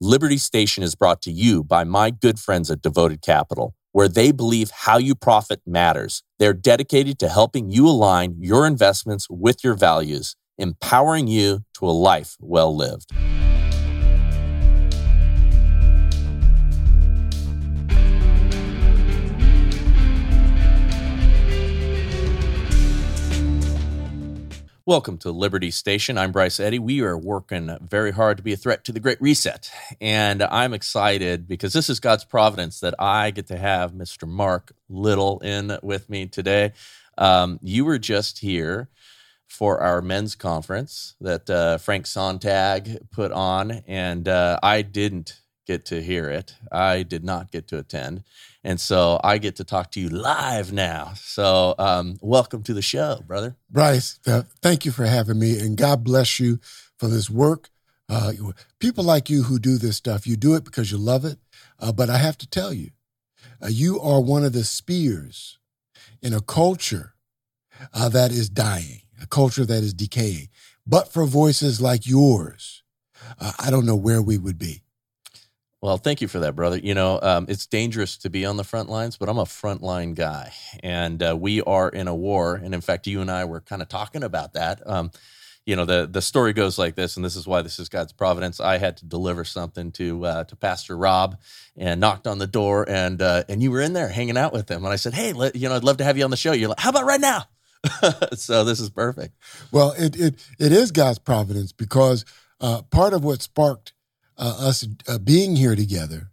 Liberty Station is brought to you by my good friends at Devoted Capital, where they believe how you profit matters. They're dedicated to helping you align your investments with your values, empowering you to a life well lived. Welcome to Liberty Station. I'm Bryce Eddy. We are working very hard to be a threat to the Great Reset. And I'm excited because this is God's providence that I get to have Mr. Mark Little in with me today. Um, you were just here for our men's conference that uh, Frank Sontag put on, and uh, I didn't get to hear it. I did not get to attend. And so I get to talk to you live now. So um, welcome to the show, brother. Bryce, uh, thank you for having me. And God bless you for this work. Uh, people like you who do this stuff, you do it because you love it. Uh, but I have to tell you, uh, you are one of the spears in a culture uh, that is dying, a culture that is decaying. But for voices like yours, uh, I don't know where we would be. Well, thank you for that, brother. You know, um, it's dangerous to be on the front lines, but I'm a frontline guy, and uh, we are in a war. And in fact, you and I were kind of talking about that. Um, you know, the the story goes like this, and this is why this is God's providence. I had to deliver something to uh, to Pastor Rob, and knocked on the door, and uh, and you were in there hanging out with him, and I said, "Hey, let, you know, I'd love to have you on the show." You're like, "How about right now?" so this is perfect. Well, it it it is God's providence because uh, part of what sparked uh, us uh, being here together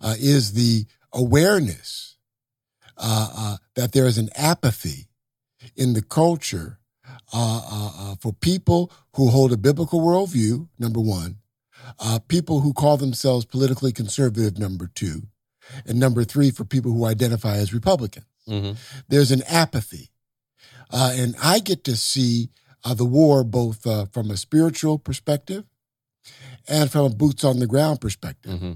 uh, is the awareness uh, uh, that there is an apathy in the culture uh, for people who hold a biblical worldview, number one, people who call themselves politically conservative, number two, and number three, for people who identify as Republicans. Mm-hmm. There's an apathy. and I get to see the war both from a spiritual perspective and from a boots on the ground perspective. Mm-hmm.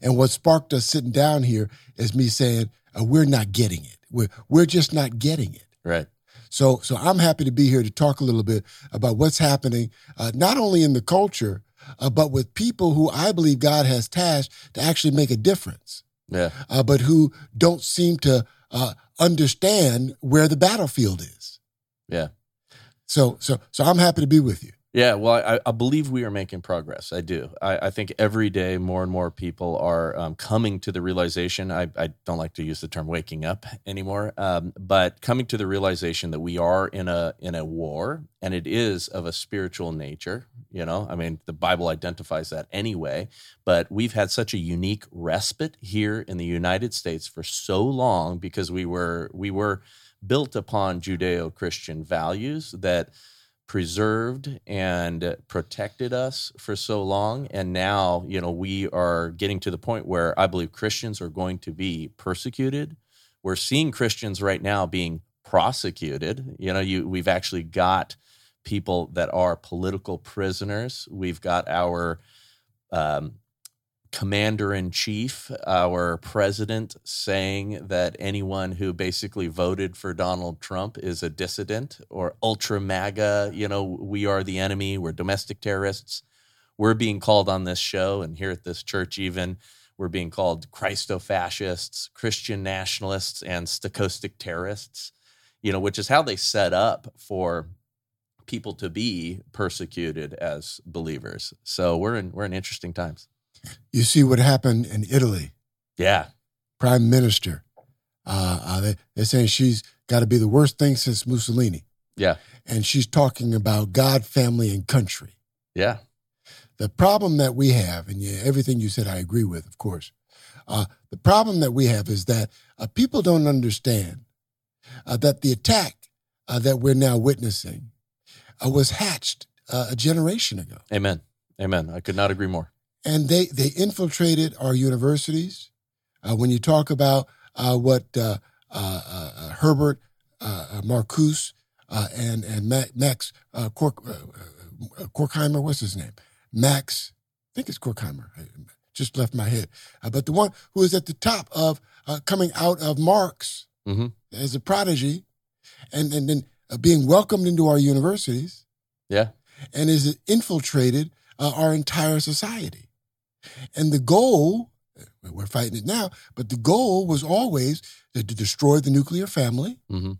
And what sparked us sitting down here is me saying, uh, we're not getting it. We're, we're just not getting it. Right. So, so I'm happy to be here to talk a little bit about what's happening, uh, not only in the culture, uh, but with people who I believe God has tasked to actually make a difference. Yeah. Uh, but who don't seem to uh, understand where the battlefield is. Yeah. So, so, so I'm happy to be with you. Yeah, well, I, I, believe we are making progress. I do. I, I, think every day more and more people are um, coming to the realization. I, I, don't like to use the term "waking up" anymore, um, but coming to the realization that we are in a in a war, and it is of a spiritual nature. You know, I mean, the Bible identifies that anyway. But we've had such a unique respite here in the United States for so long because we were we were built upon Judeo-Christian values that preserved and protected us for so long. And now you know we are getting to the point where i believe christians are going to be persecuted. We're seeing christians right now being prosecuted. You know you we've actually got people that are political prisoners. We've got our um, commander in chief, our president, saying that anyone who basically voted for Donald Trump is a dissident or ultra MAGA. You know, we are the enemy, we're domestic terrorists. We're being called on this show and here at this church, even. We're being called Christo-fascists, Christian nationalists, and stochastic terrorists, you know, which is how they set up for people to be persecuted as believers. So we're in we're in interesting times. You see what happened in Italy. Yeah. Prime Minister. Uh, uh, they, they're saying she's got to be the worst thing since Mussolini. Yeah. And she's talking about God, family, and country. Yeah. The problem that we have, and yeah, everything you said I agree with, of course. Uh, the problem that we have is that uh, people don't understand uh, that the attack uh, that we're now witnessing uh, was hatched uh, a generation ago. Amen. Amen. I could not agree more and they they infiltrated our universities. Uh, when you talk about uh, what uh, uh, uh Herbert uh, Marcuse and and Max Cork, Korkheimer, what's his name? Max, I think it's Korkheimer. just left my head. but the one who is at the top of coming out of Marx mm-hmm. as a prodigy, and and then being welcomed into our universities. Yeah, and is infiltrated our entire society. And the goal, we're fighting it now, but the goal was always to, to destroy the nuclear family, hmm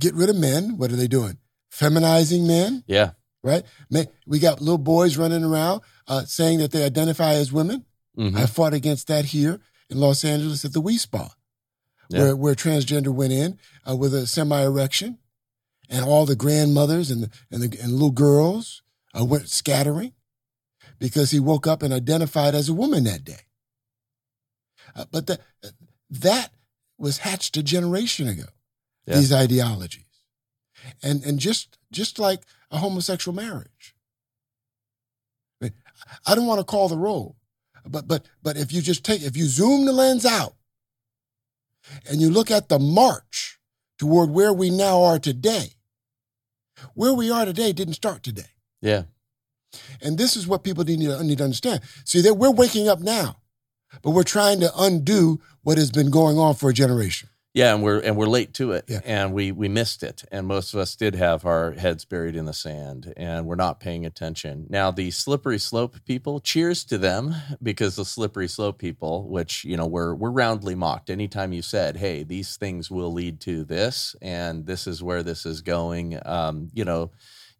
get rid of men. What are they doing? Feminizing men, Yeah. right? Men, we got little boys running around uh, saying that they identify as women. hmm I fought against that here in Los Angeles at the Wi Spa, Yeah. where, where transgender went in uh, with a semi erection, and all the grandmothers and the, and the and little girls uh, went scattering because he woke up and identified as a woman that day. Uh, but that that was hatched a generation ago. Yeah. These ideologies, and and just just like a homosexual marriage. I, mean, I don't want to call the roll, but but but if you just take if you zoom the lens out and you look at the march toward where we now are today, where we are today didn't start today. Yeah. And this is what people need to, need to understand. See, that we're waking up now, but we're trying to undo what has been going on for a generation. Yeah, and we're and we're late to it, Yeah. and we we missed it, and most of us did have our heads buried in the sand, and we're not paying attention. Now, the slippery slope people, cheers to them, because the slippery slope people, which you know, we're we're roundly mocked. Anytime you said, "Hey, these things will lead to this, and this is where this is going," um, you know,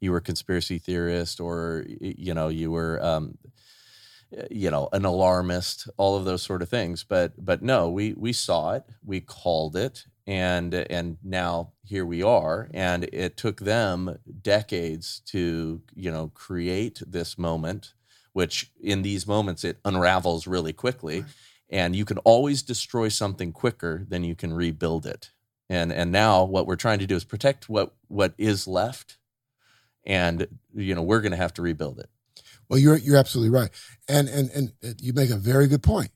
you were a conspiracy theorist, or you know, you were. Um, you know an alarmist all of those sort of things but but no we we saw it we called it and and now here we are and it took them decades to you know create this moment which in these moments it unravels really quickly Right. and you can always destroy something quicker than you can rebuild it and and now what we're trying to do is protect what what is left and you know we're going to have to rebuild it Well, you're you're absolutely right, and and and you make a very good point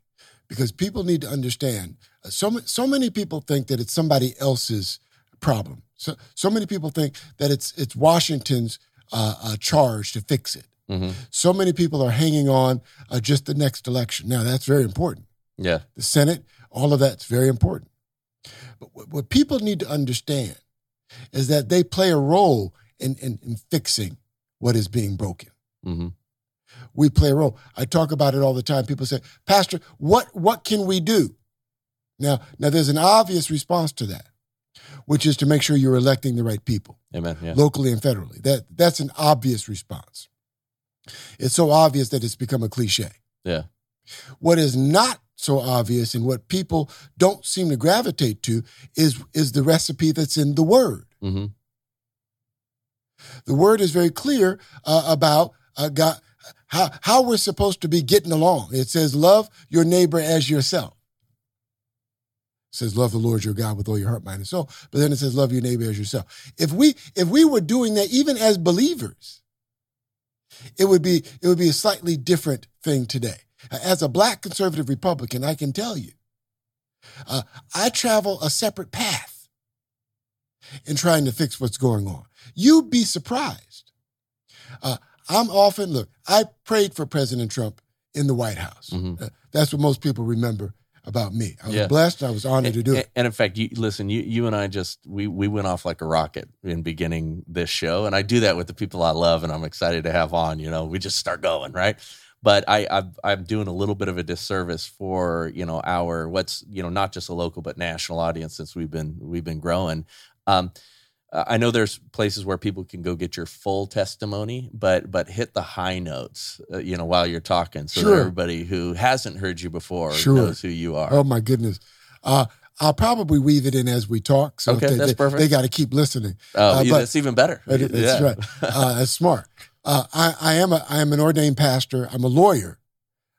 because people need to understand. uh, So so many people think that it's somebody else's problem. So so many people think that it's it's Washington's uh, uh, charge to fix it. hmm So many people are hanging on uh, just the next election. Now that's very important. yeah The Senate, all of that's very important. But what, what people need to understand is that they play a role in in, in fixing what is being broken hmm we play a role. I talk about it all the time. People say, Pastor, what what can we do? Now, now there's an obvious response to that, which is to make sure you're electing the right people, amen yeah locally and federally. That that's an obvious response. It's so obvious that it's become a cliche. Yeah. What is not so obvious and what people don't seem to gravitate to is is the recipe that's in the word. hmm The word is very clear uh, about uh, God, how, how we're supposed to be getting along. It says, Love your neighbor as yourself. It says, Love the Lord your God with all your heart, mind, and soul. But then it says, Love your neighbor as yourself. If we if we were doing that, even as believers, it would be it would be a slightly different thing today. As a black conservative Republican, I can tell you, uh, I travel a separate path in trying to fix what's going on. You'd be surprised. Uh, I'm often, look, I prayed for President Trump in the White House. Mhm. Uh, that's what most people remember about me. I was Yeah. blessed. I was honored to do and, it. and in fact, you listen. You you and I just we we went off like a rocket in beginning this show, and I do that with the people I love, and I'm excited to have on. You know, we just start going right. But I I'm, I'm doing a little bit of a disservice for you know our what's you know not just a local but national audience since we've been we've been growing. Um, uh, I know there's places where people can go get your full testimony, but but hit the high notes, uh, you know, while you're talking, so Sure. that everybody who hasn't heard you before Sure. knows who you are. Oh, my goodness. Uh, I'll probably weave it in as we talk. So Okay, they, that's they, perfect. They got to keep listening. Oh, Uh, but- that's even better. But it- That's Yeah. right. Uh, that's smart. Uh, I, I am a I am an ordained pastor. I'm a lawyer,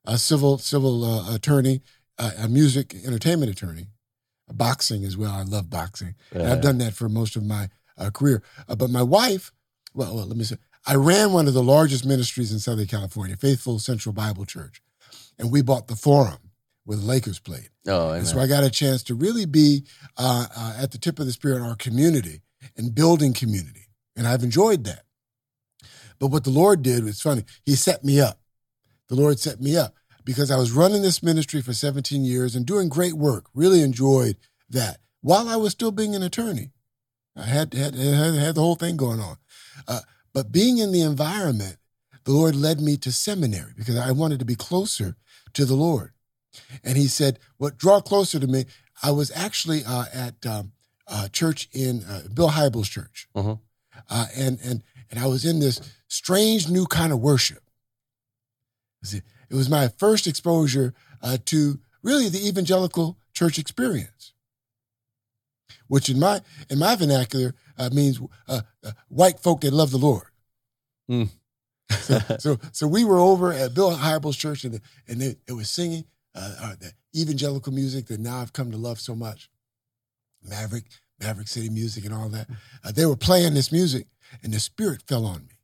a civil civil uh, attorney, uh, a music entertainment attorney, boxing as well. I love boxing. Yeah. I've done that for most of my uh, career. Uh, but my wife, well, well, let me say, I ran one of the largest ministries in Southern California, Faithful Central Bible Church, and we bought the Forum where the Lakers played. Oh, And so I got a chance to really be uh, uh, at the tip of the spear in our community and building community. And I've enjoyed that. But what the Lord did was funny. He set me up. The Lord set me up because I was running this ministry for 17 years and doing great work. Really enjoyed that while I was still being an attorney. I had had, had, had the whole thing going on. Uh, but being in the environment, the Lord led me to seminary because I wanted to be closer to the Lord. And he said, What draw closer to me? I was actually uh, at um, uh, church in uh, Bill Hybels' church. Uh-huh. Uh, and, and, and I was in this strange new kind of worship. It was my first exposure uh, to really the evangelical church experience, which in my in my vernacular uh, means uh, uh, white folk that love the Lord. Mm. so, so, so we were over at Bill Hybels' church, and and they, it was singing uh, uh, the evangelical music that now I've come to love so much, Maverick, Maverick City music, and all that. Uh, they were playing this music, and the Spirit fell on me.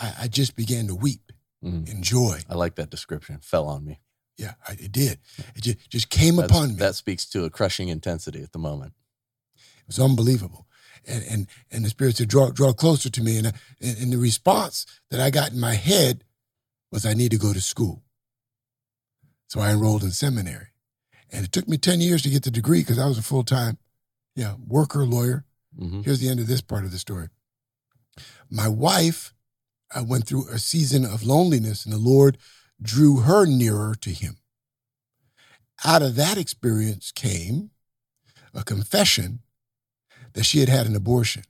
I, I just began to weep Mm. in joy. I like that description. Fell on me. Yeah, I, it did. It just, just came That's- upon me. That speaks to a crushing intensity at the moment. It was unbelievable. And and and the spirit said, draw draw closer to me. And, I, and and the response that I got in my head was, I need to go to school. So I enrolled in seminary, and it took me ten years to get the degree because I was a full time, yeah, worker lawyer. hmm Here's the end of this part of the story. My wife uh, went through a season of loneliness, and the Lord drew her nearer to Him. Out of that experience came a confession that she had had an abortion,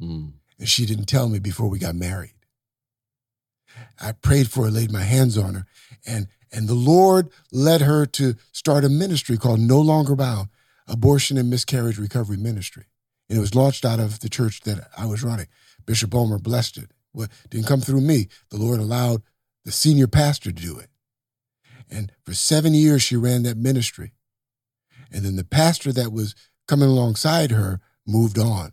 Mm. and she didn't tell me before we got married. I prayed for her, laid my hands on her, and and the Lord led her to start a ministry called No Longer Bound, Abortion and Miscarriage Recovery Ministry. And it was launched out of the church that I was running. Bishop Ulmer blessed it. Well, it didn't come through me. The Lord allowed the senior pastor to do it. And for seven years, she ran that ministry. And then the pastor that was coming alongside her moved on.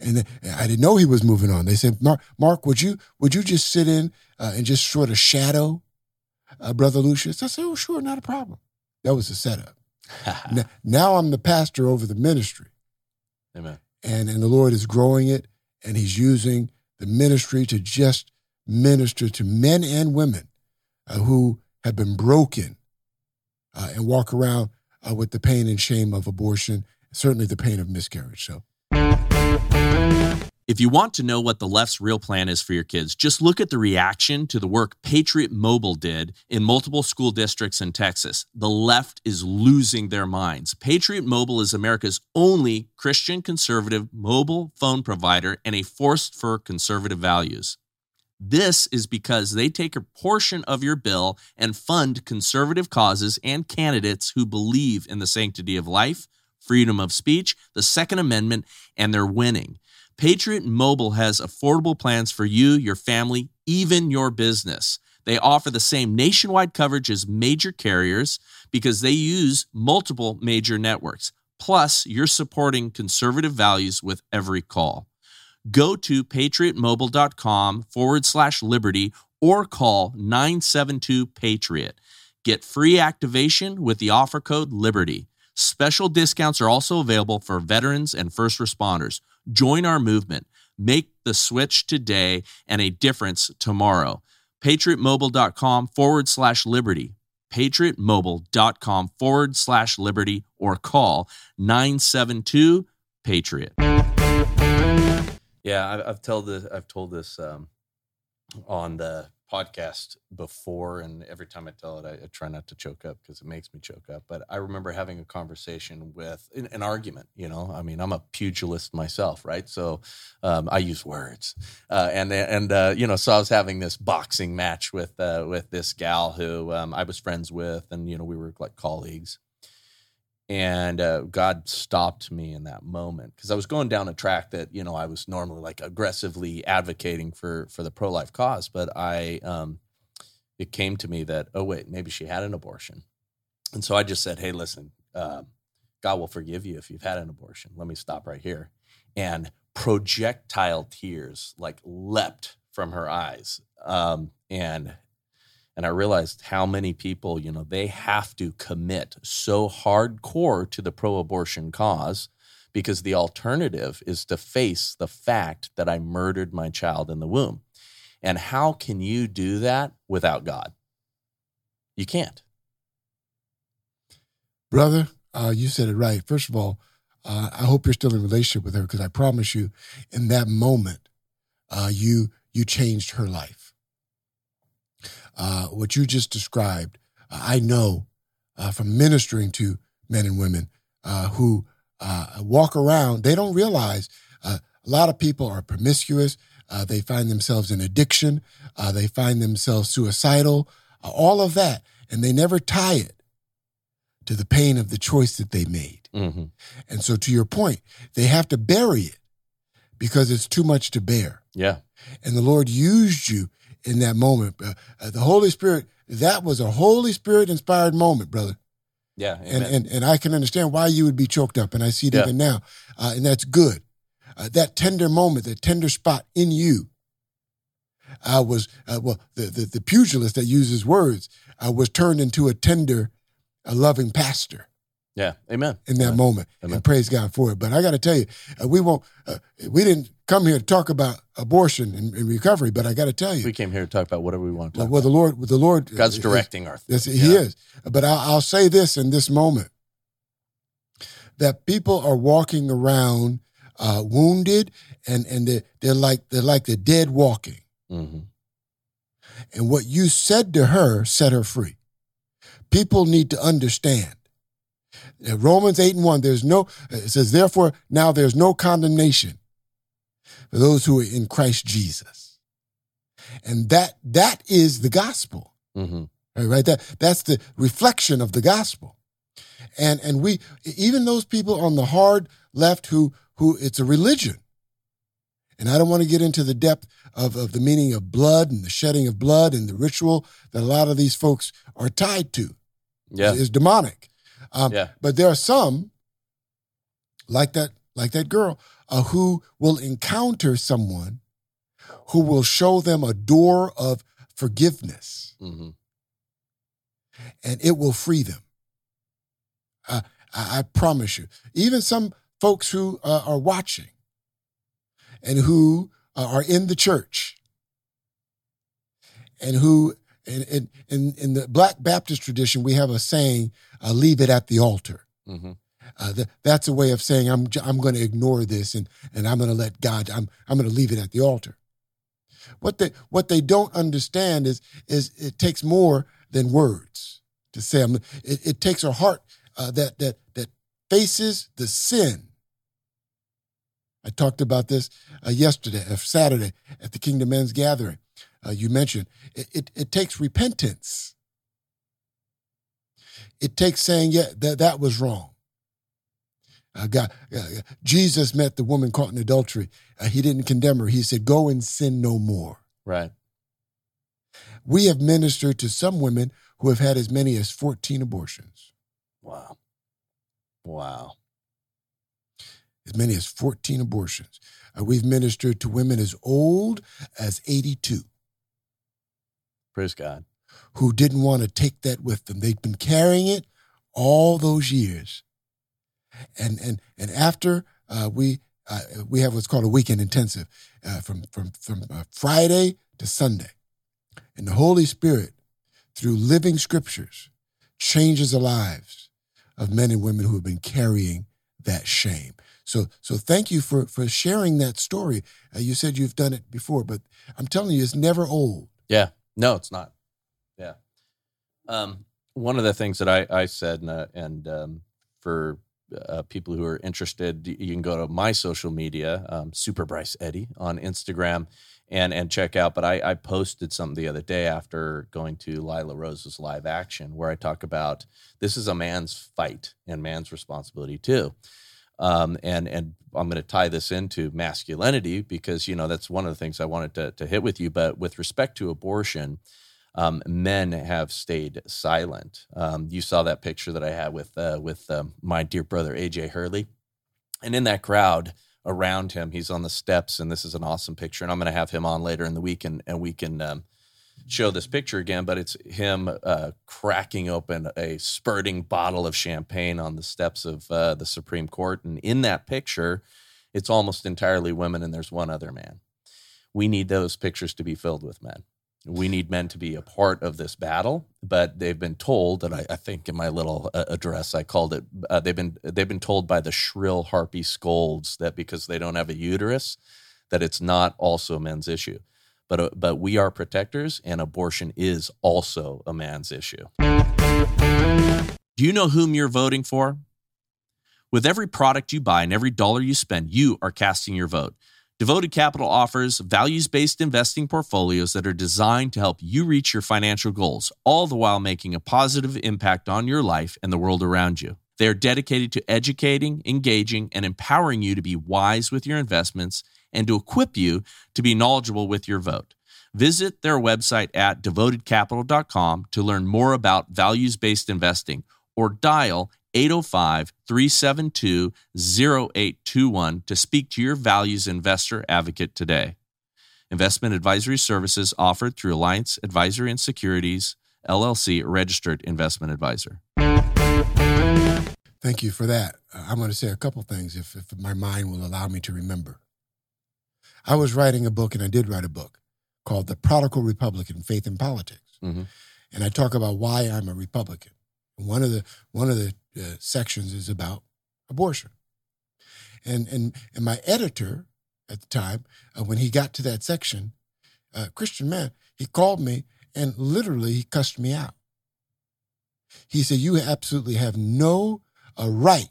And then, I didn't know he was moving on. They said, Mark, Mark would you would you just sit in uh, and just sort of shadow uh, Brother Lucius? I said, oh, sure, not a problem. That was the setup. N- now I'm the pastor over the ministry Amen. and and the Lord is growing it, and He's using the ministry to just minister to men and women uh, who have been broken uh, and walk around uh, with the pain and shame of abortion, certainly the pain of miscarriage. So. If you want to know what the left's real plan is for your kids, just look at the reaction to the work Patriot Mobile did in multiple school districts in Texas. The left is losing their minds. Patriot Mobile is America's only Christian conservative mobile phone provider and a force for conservative values. This is because they take a portion of your bill and fund conservative causes and candidates who believe in the sanctity of life, freedom of speech, the Second Amendment, and they're winning. Patriot Mobile has affordable plans for you, your family, even your business. They offer the same nationwide coverage as major carriers because they use multiple major networks. Plus, you're supporting conservative values with every call. Go to patriotmobile.com forward slash liberty or call 972 Patriot. Get free activation with the offer code LIBERTY. Special discounts are also available for veterans and first responders. Join our movement. Make the switch today and a difference tomorrow. PatriotMobile.com forward slash liberty. PatriotMobile.com forward slash liberty or call 972 Patriot. Yeah, I've, I've told this. I've told this um, on the podcast before, and every time I tell it, I, I try not to choke up because it makes me choke up. But I remember having a conversation with an, an argument. You know, I mean, I'm a pugilist myself, right? So um, I use words, uh, and and uh, you know, so I was having this boxing match with uh, with this gal who um, I was friends with, and you know, we were like colleagues and uh, God stopped me in that moment because I was going down a track that you know I was normally like aggressively advocating for for the pro life cause, but I um, it came to me that oh wait maybe she had an abortion, and so I just said hey listen uh, God will forgive you if you've had an abortion. Let me stop right here, and projectile tears like leapt from her eyes, um, and and I realized how many people, you know, they have to commit so hardcore to the pro abortion cause because the alternative is to face the fact that I murdered my child in the womb. And how can you do that without God? You can't. Brother, uh, you said it right. First of all, uh, I hope you're still in relationship with her because I promise you, in that moment, uh, you you changed her life. Uh, what you just described, uh, I know uh, from ministering to men and women uh, who uh, walk around, they don't realize uh, a lot of people are promiscuous. they find themselves in addiction. they find themselves suicidal, all of that. And they never tie it to the pain of the choice that they made. Mm-hmm. And so, to your point, they have to bury it because it's too much to bear. Yeah. And the Lord used you in that moment. Uh, the Holy Spirit, that was a Holy Spirit inspired moment, brother. Yeah. And, and, and I can understand why you would be choked up. And I see it yeah. even now. Uh, and that's good. Uh, that tender moment, that tender spot in you uh, was, uh, well, the, the, the, pugilist that uses words I was turned into a tender, a loving pastor. Yeah, amen. In that amen. moment, amen. and praise God for it. But I got to tell you, uh, we won't. Uh, we didn't come here to talk about abortion and, and recovery, but I got to tell you, we came here to talk about whatever we want to. Talk well, well the Lord, the Lord, God's directing our. Yes, He yeah. is. But I'll, I'll say this in this moment that people are walking around uh, wounded, and and they're, they're like they're like the dead walking. Mm-hmm. And what you said to her set her free. People need to understand Romans 8 and 1, there's no, it says, therefore, now there's no condemnation for those who are in Christ Jesus. And that that is the gospel. Mm-hmm. Right? That that's the reflection of the gospel. And and we even those people on the hard left who who it's a religion. And I don't want to get into the depth of, of the meaning of blood and the shedding of blood and the ritual that a lot of these folks are tied to. Yeah. Is demonic. Um, yeah. But there are some, like that, like that girl, uh, who will encounter someone who will show them a door of forgiveness, mm-hmm. and it will free them. Uh, I, I, promise you. Even some folks who uh, are watching and who uh, are in the church and who in, in, in the Black Baptist tradition, we have a saying, uh, leave it at the altar. Mm-hmm. Uh, that's a way of saying I'm I'm going to ignore this and and I'm going to let God I'm I'm going to leave it at the altar. What they what they don't understand is is it takes more than words to say. I'm, it, it takes a heart uh, that that that faces the sin. I talked about this uh, yesterday, uh, Saturday at the Kingdom Men's Gathering uh, you mentioned, it, it, it, takes repentance. It takes saying, yeah, that, that was wrong. Uh, God, uh, Jesus met the woman caught in adultery. Uh, he didn't condemn her. He said, go and sin no more. Right. We have ministered to some women who have had as many as 14 abortions. Wow. Wow. As many as 14 abortions. Uh, we've ministered to women as old as 82. Praise God. Who didn't want to take that with them. They'd been carrying it all those years. And and and after uh, we uh, we have what's called a weekend intensive uh, from from from uh, Friday to Sunday, and the Holy Spirit, through living scriptures, changes the lives of men and women who have been carrying that shame. So so thank you for for sharing that story. Uh, you said you've done it before, but I'm telling you, it's never old. Yeah, no, it's not. Yeah. Um, one of the things that I, I said, and, uh, and um, for uh, people who are interested, you can go to my social media, um, Super Bryce Eddy on Instagram, and and check out. But I, I posted something the other day after going to Lila Rose's live action, where I talk about this is a man's fight and man's responsibility too. Um, and and I'm going to tie this into masculinity because you know that's one of the things I wanted to to hit with you. But with respect to abortion, um, men have stayed silent. Um, you saw that picture that I had with uh, with um, my dear brother AJ Hurley, and in that crowd around him, he's on the steps, and this is an awesome picture. And I'm going to have him on later in the week, and, and we can um, show this picture again, but it's him uh, cracking open a spurting bottle of champagne on the steps of uh, the Supreme Court. And in that picture, it's almost entirely women, and there's one other man. We need those pictures to be filled with men. We need men to be a part of this battle, but they've been told, and I, I think in my little uh, address I called it. Uh, they've been they've been told by the shrill harpy scolds that because they don't have a uterus, that it's not also men's issue but uh, but we are protectors, and abortion is also a man's issue. Do you know whom you're voting for? With every product you buy and every dollar you spend, you are casting your vote. Devoted Capital offers values based investing portfolios that are designed to help you reach your financial goals, all the while making a positive impact on your life and the world around you. They are dedicated to educating, engaging, and empowering you to be wise with your investments and to equip you to be knowledgeable with your vote. Visit their website at devotedcapital.com to learn more about values based investing or dial 805 372 0821 to speak to your values investor advocate today. Investment advisory services offered through Alliance Advisory and Securities, LLC, registered investment advisor. Thank you for that. Uh, I'm going to say a couple things if, if my mind will allow me to remember. I was writing a book, and I did write a book called The Prodigal Republican Faith in Politics. Mm-hmm. And I talk about why I'm a Republican. One of the one of the uh, sections is about abortion. And, and, and my editor at the time, uh, when he got to that section, uh, Christian man, he called me and literally he cussed me out. He said, You absolutely have no uh, right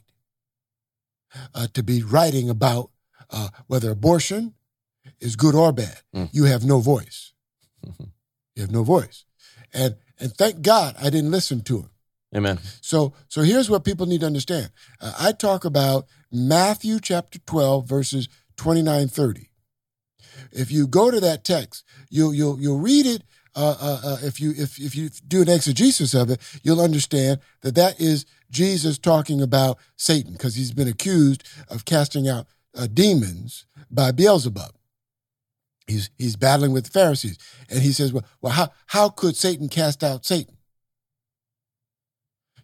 uh, to be writing about uh, whether abortion is good or bad. Mm. You have no voice. Mm-hmm. You have no voice. And, and thank God I didn't listen to him. Amen. So, so here's what people need to understand. Uh, I talk about Matthew chapter 12, verses 29, 30. If you go to that text, you'll you'll you'll read it. Uh, uh, uh, if you if if you do an exegesis of it, you'll understand that that is Jesus talking about Satan because he's been accused of casting out uh, demons by Beelzebub. He's he's battling with the Pharisees, and he says, "Well, well, how how could Satan cast out Satan?"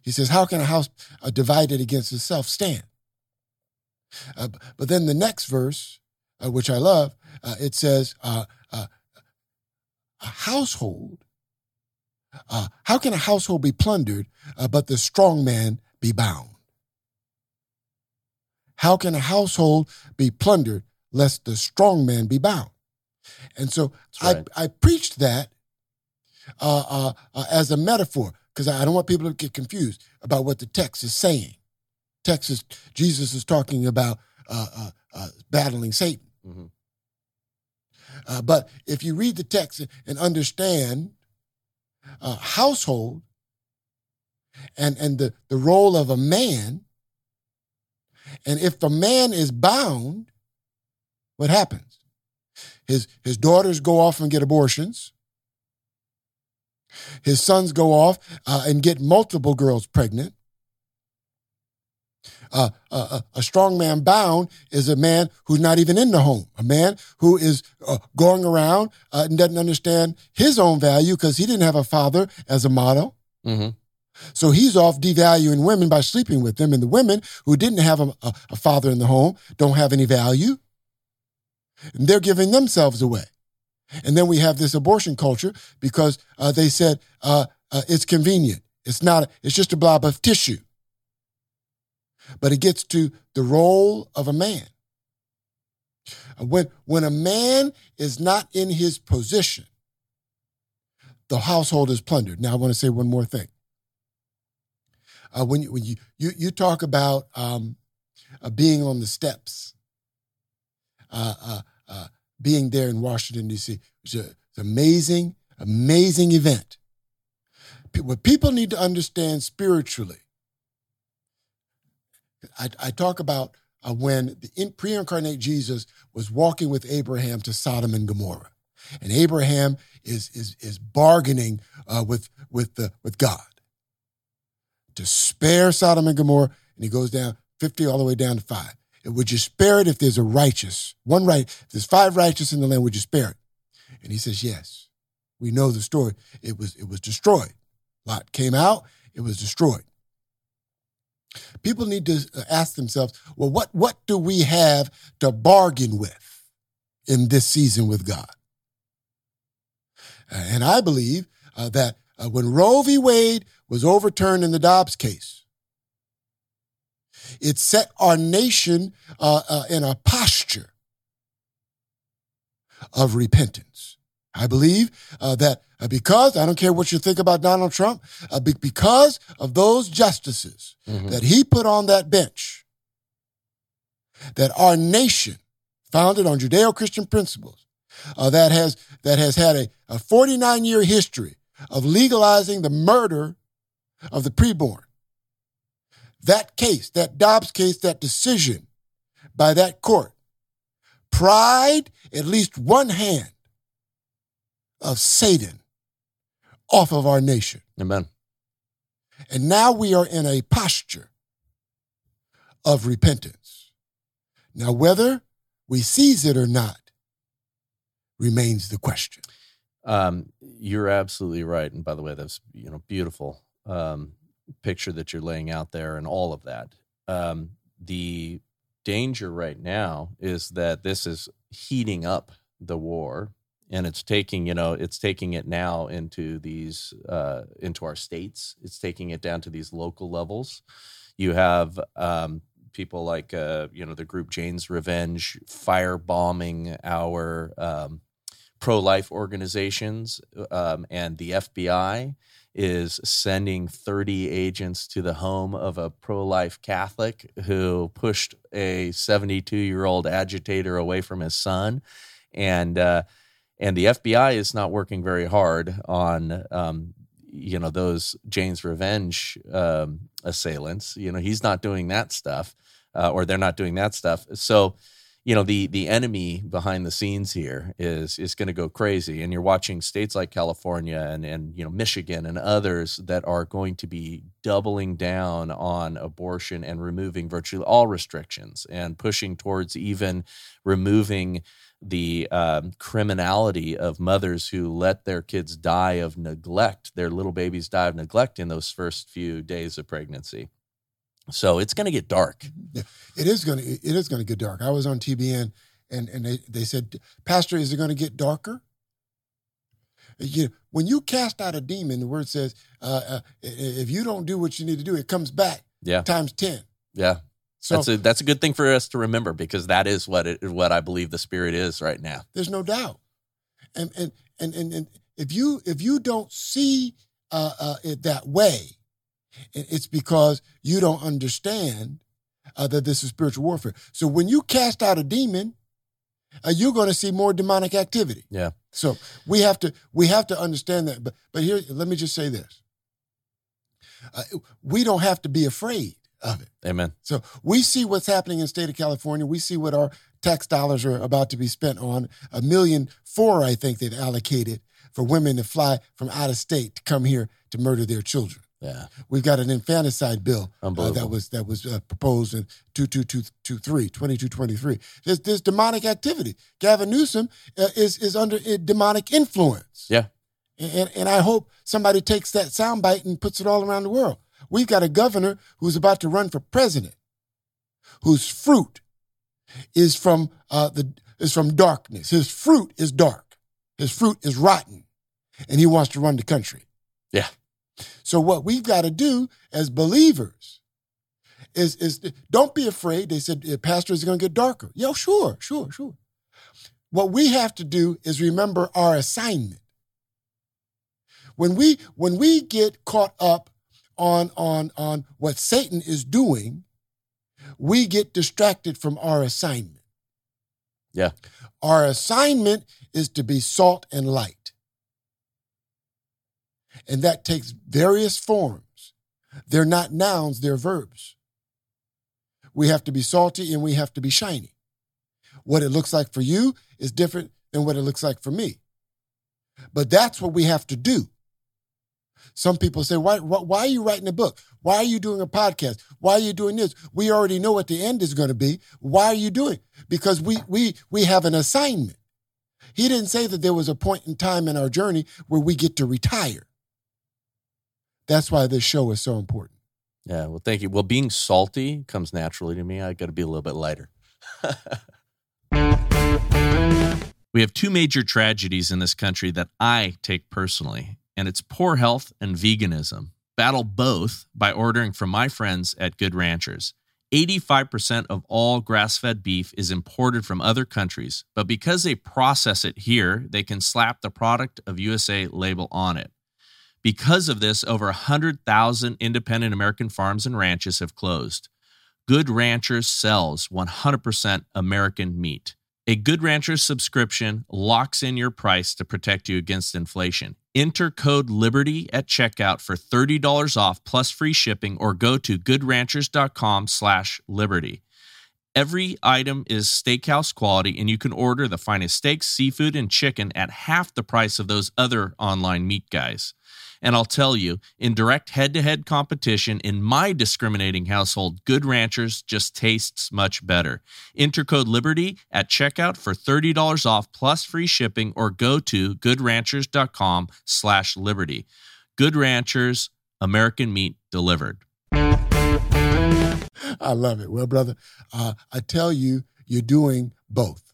He says, How can a house uh, divided against itself stand? Uh, but then the next verse, uh, which I love, uh, it says, uh, uh, A household, how can a household be plundered, but the strong man be bound? How can a household be plundered lest the strong man be bound? And so right. I, I preached that as a metaphor because I don't want people to get confused about what the text is saying. Text is Jesus is talking about uh, uh, uh, battling Satan. Mm-hmm. Uh, but if you read the text and understand uh, household and and the, the role of a man, and if the man is bound, what happens? His his daughters go off and get abortions. His sons go off uh, and get multiple girls pregnant. Uh, uh, uh, a strong man bound is a man who's not even in the home, a man who is uh, going around uh, and doesn't understand his own value because he didn't have a father as a model. Mm-hmm. So he's off devaluing women by sleeping with them. And the women who didn't have a, a, a father in the home don't have any value. And they're giving themselves away. And then we have this abortion culture because uh, they said uh, uh, it's convenient. It's not. It's just a blob of tissue. But it gets to the role of a man. Uh, when when a man is not in his position, the household is plundered. Now I want to say one more thing. Uh, when you, when you you you talk about um, uh, being on the steps, uh, being there in Washington, D.C. It was an amazing, amazing event. What people need to understand spiritually, I, I talk about uh, when the pre incarnate Jesus was walking with Abraham to Sodom and Gomorrah. And Abraham is, is, is bargaining uh, with, with, the, with God to spare Sodom and Gomorrah. And he goes down 50 all the way down to five. Would you spare it if there's a righteous, one right, if there's five righteous in the land, would you spare it? And he says, yes. We know the story. It was, it was destroyed. Lot came out, it was destroyed. People need to uh, ask themselves, well, what, what do we have to bargain with in this season with God? And I believe uh, that uh, when Roe v. Wade was overturned in the Dobbs case, it set our nation uh, uh, in a posture of repentance. I believe uh, that uh, because, I don't care what you think about Donald Trump, uh, be- because of those justices Mhm. that he put on that bench, that our nation, founded on Judeo Christian principles, uh, that, has, that has had a, a 49 year history of legalizing the murder of the preborn. That case, that Dobbs case, that decision by that court, pried at least one hand of Satan off of our nation. Amen. And now we are in a posture of repentance. Now, whether we seize it or not remains the question. Um, you're absolutely right. And by the way, that's you know beautiful um, picture that you're laying out there, and all of that. Um, the danger right now is that this is heating up the war, and it's taking you know it's taking it now into these uh, into our states. It's taking it down to these local levels. You have um, people like uh, you know the group Jane's Revenge firebombing our um, pro-life organizations um, and the FBI is sending 30 agents to the home of a pro-life Catholic who pushed a 72-year-old agitator away from his son, and uh, and the FBI is not working very hard on um, you know those Jane's Revenge um, assailants. You know he's not doing that stuff, uh, or they're not doing that stuff. So you know the the enemy behind the scenes here is is going to go crazy and you're watching states like California and and you know Michigan and others that are going to be doubling down on abortion and removing virtually all restrictions and pushing towards even removing the um, criminality of mothers who let their kids die of neglect their little babies die of neglect in those first few days of pregnancy so it's going to get dark It is going to it is going to get dark. I was on TBN and and they, they said, Pastor, is it going to get darker? You, when you cast out a demon, the word says, uh, uh, if you don't do what you need to do, it comes back yeah times ten. yeah So that's a that's a good thing for us to remember because that is what it what I believe the spirit is right now. there's no doubt. And and and and, and if you if you don't see uh, uh, it that way, it's because you don't understand uh, that this is spiritual warfare. So when you cast out a demon, uh, you're going to see more demonic activity. Yeah. So we have to we have to understand that. But but here, let me just say this: uh, we don't have to be afraid of it. Amen. So we see what's happening in the state of California. We see what our tax dollars are about to be spent on. A million four, I think, they've allocated for women to fly from out of state to come here to murder their children. Yeah. We've got an infanticide bill uh, that was that was uh, proposed in 2223, 2223. There's, there's demonic activity. Gavin Newsom uh, is is under uh, demonic influence. Yeah. And, and I hope somebody takes that soundbite and puts it all around the world. We've got a governor who's about to run for president, whose fruit is from uh, the is from darkness. His fruit is dark. His fruit is rotten, and he wants to run the country. Yeah. So what we've got to do as believers is is don't be afraid. They said "Uh, pastor is going to get darker. Yeah, sure, sure, sure. What we have to do is remember our assignment. When we when we get caught up on on on what Satan is doing, we get distracted from our assignment. Yeah. Our assignment is to be salt and light. And that takes various forms. They're not nouns, they're verbs. We have to be salty and we have to be shiny. What it looks like for you is different than what it looks like for me. But that's what we have to do. Some people say, why, why, why are you writing a book? Why are you doing a podcast? Why are you doing this? We already know what the end is going to be. Why are you doing? it? Because we, we, we have an assignment. He didn't say that there was a point in time in our journey where we get to retire. That's why this show is so important. Yeah. Well, thank you. Well, being salty comes naturally to me. I got to be a little bit lighter. we have two major tragedies in this country that I take personally, and it's poor health and veganism. Battle both by ordering from my friends at Good Ranchers. 85% of all grass fed beef is imported from other countries, but because they process it here, they can slap the product of USA label on it. Because of this, over 100,000 independent American farms and ranches have closed. Good Ranchers sells 100% American meat. A Good Ranchers subscription locks in your price to protect you against inflation. Enter code LIBERTY at checkout for $30 off plus free shipping or go to goodranchers.com slash liberty. Every item is steakhouse quality and you can order the finest steaks, seafood, and chicken at half the price of those other online meat guys. And I'll tell you, in direct head to head competition in my discriminating household, Good Ranchers just tastes much better. Enter code LIBERTY at checkout for $30 off plus free shipping or go to goodranchers.com slash liberty. Good Ranchers, American meat delivered. I love it. Well, brother, uh, I tell you, you're doing both.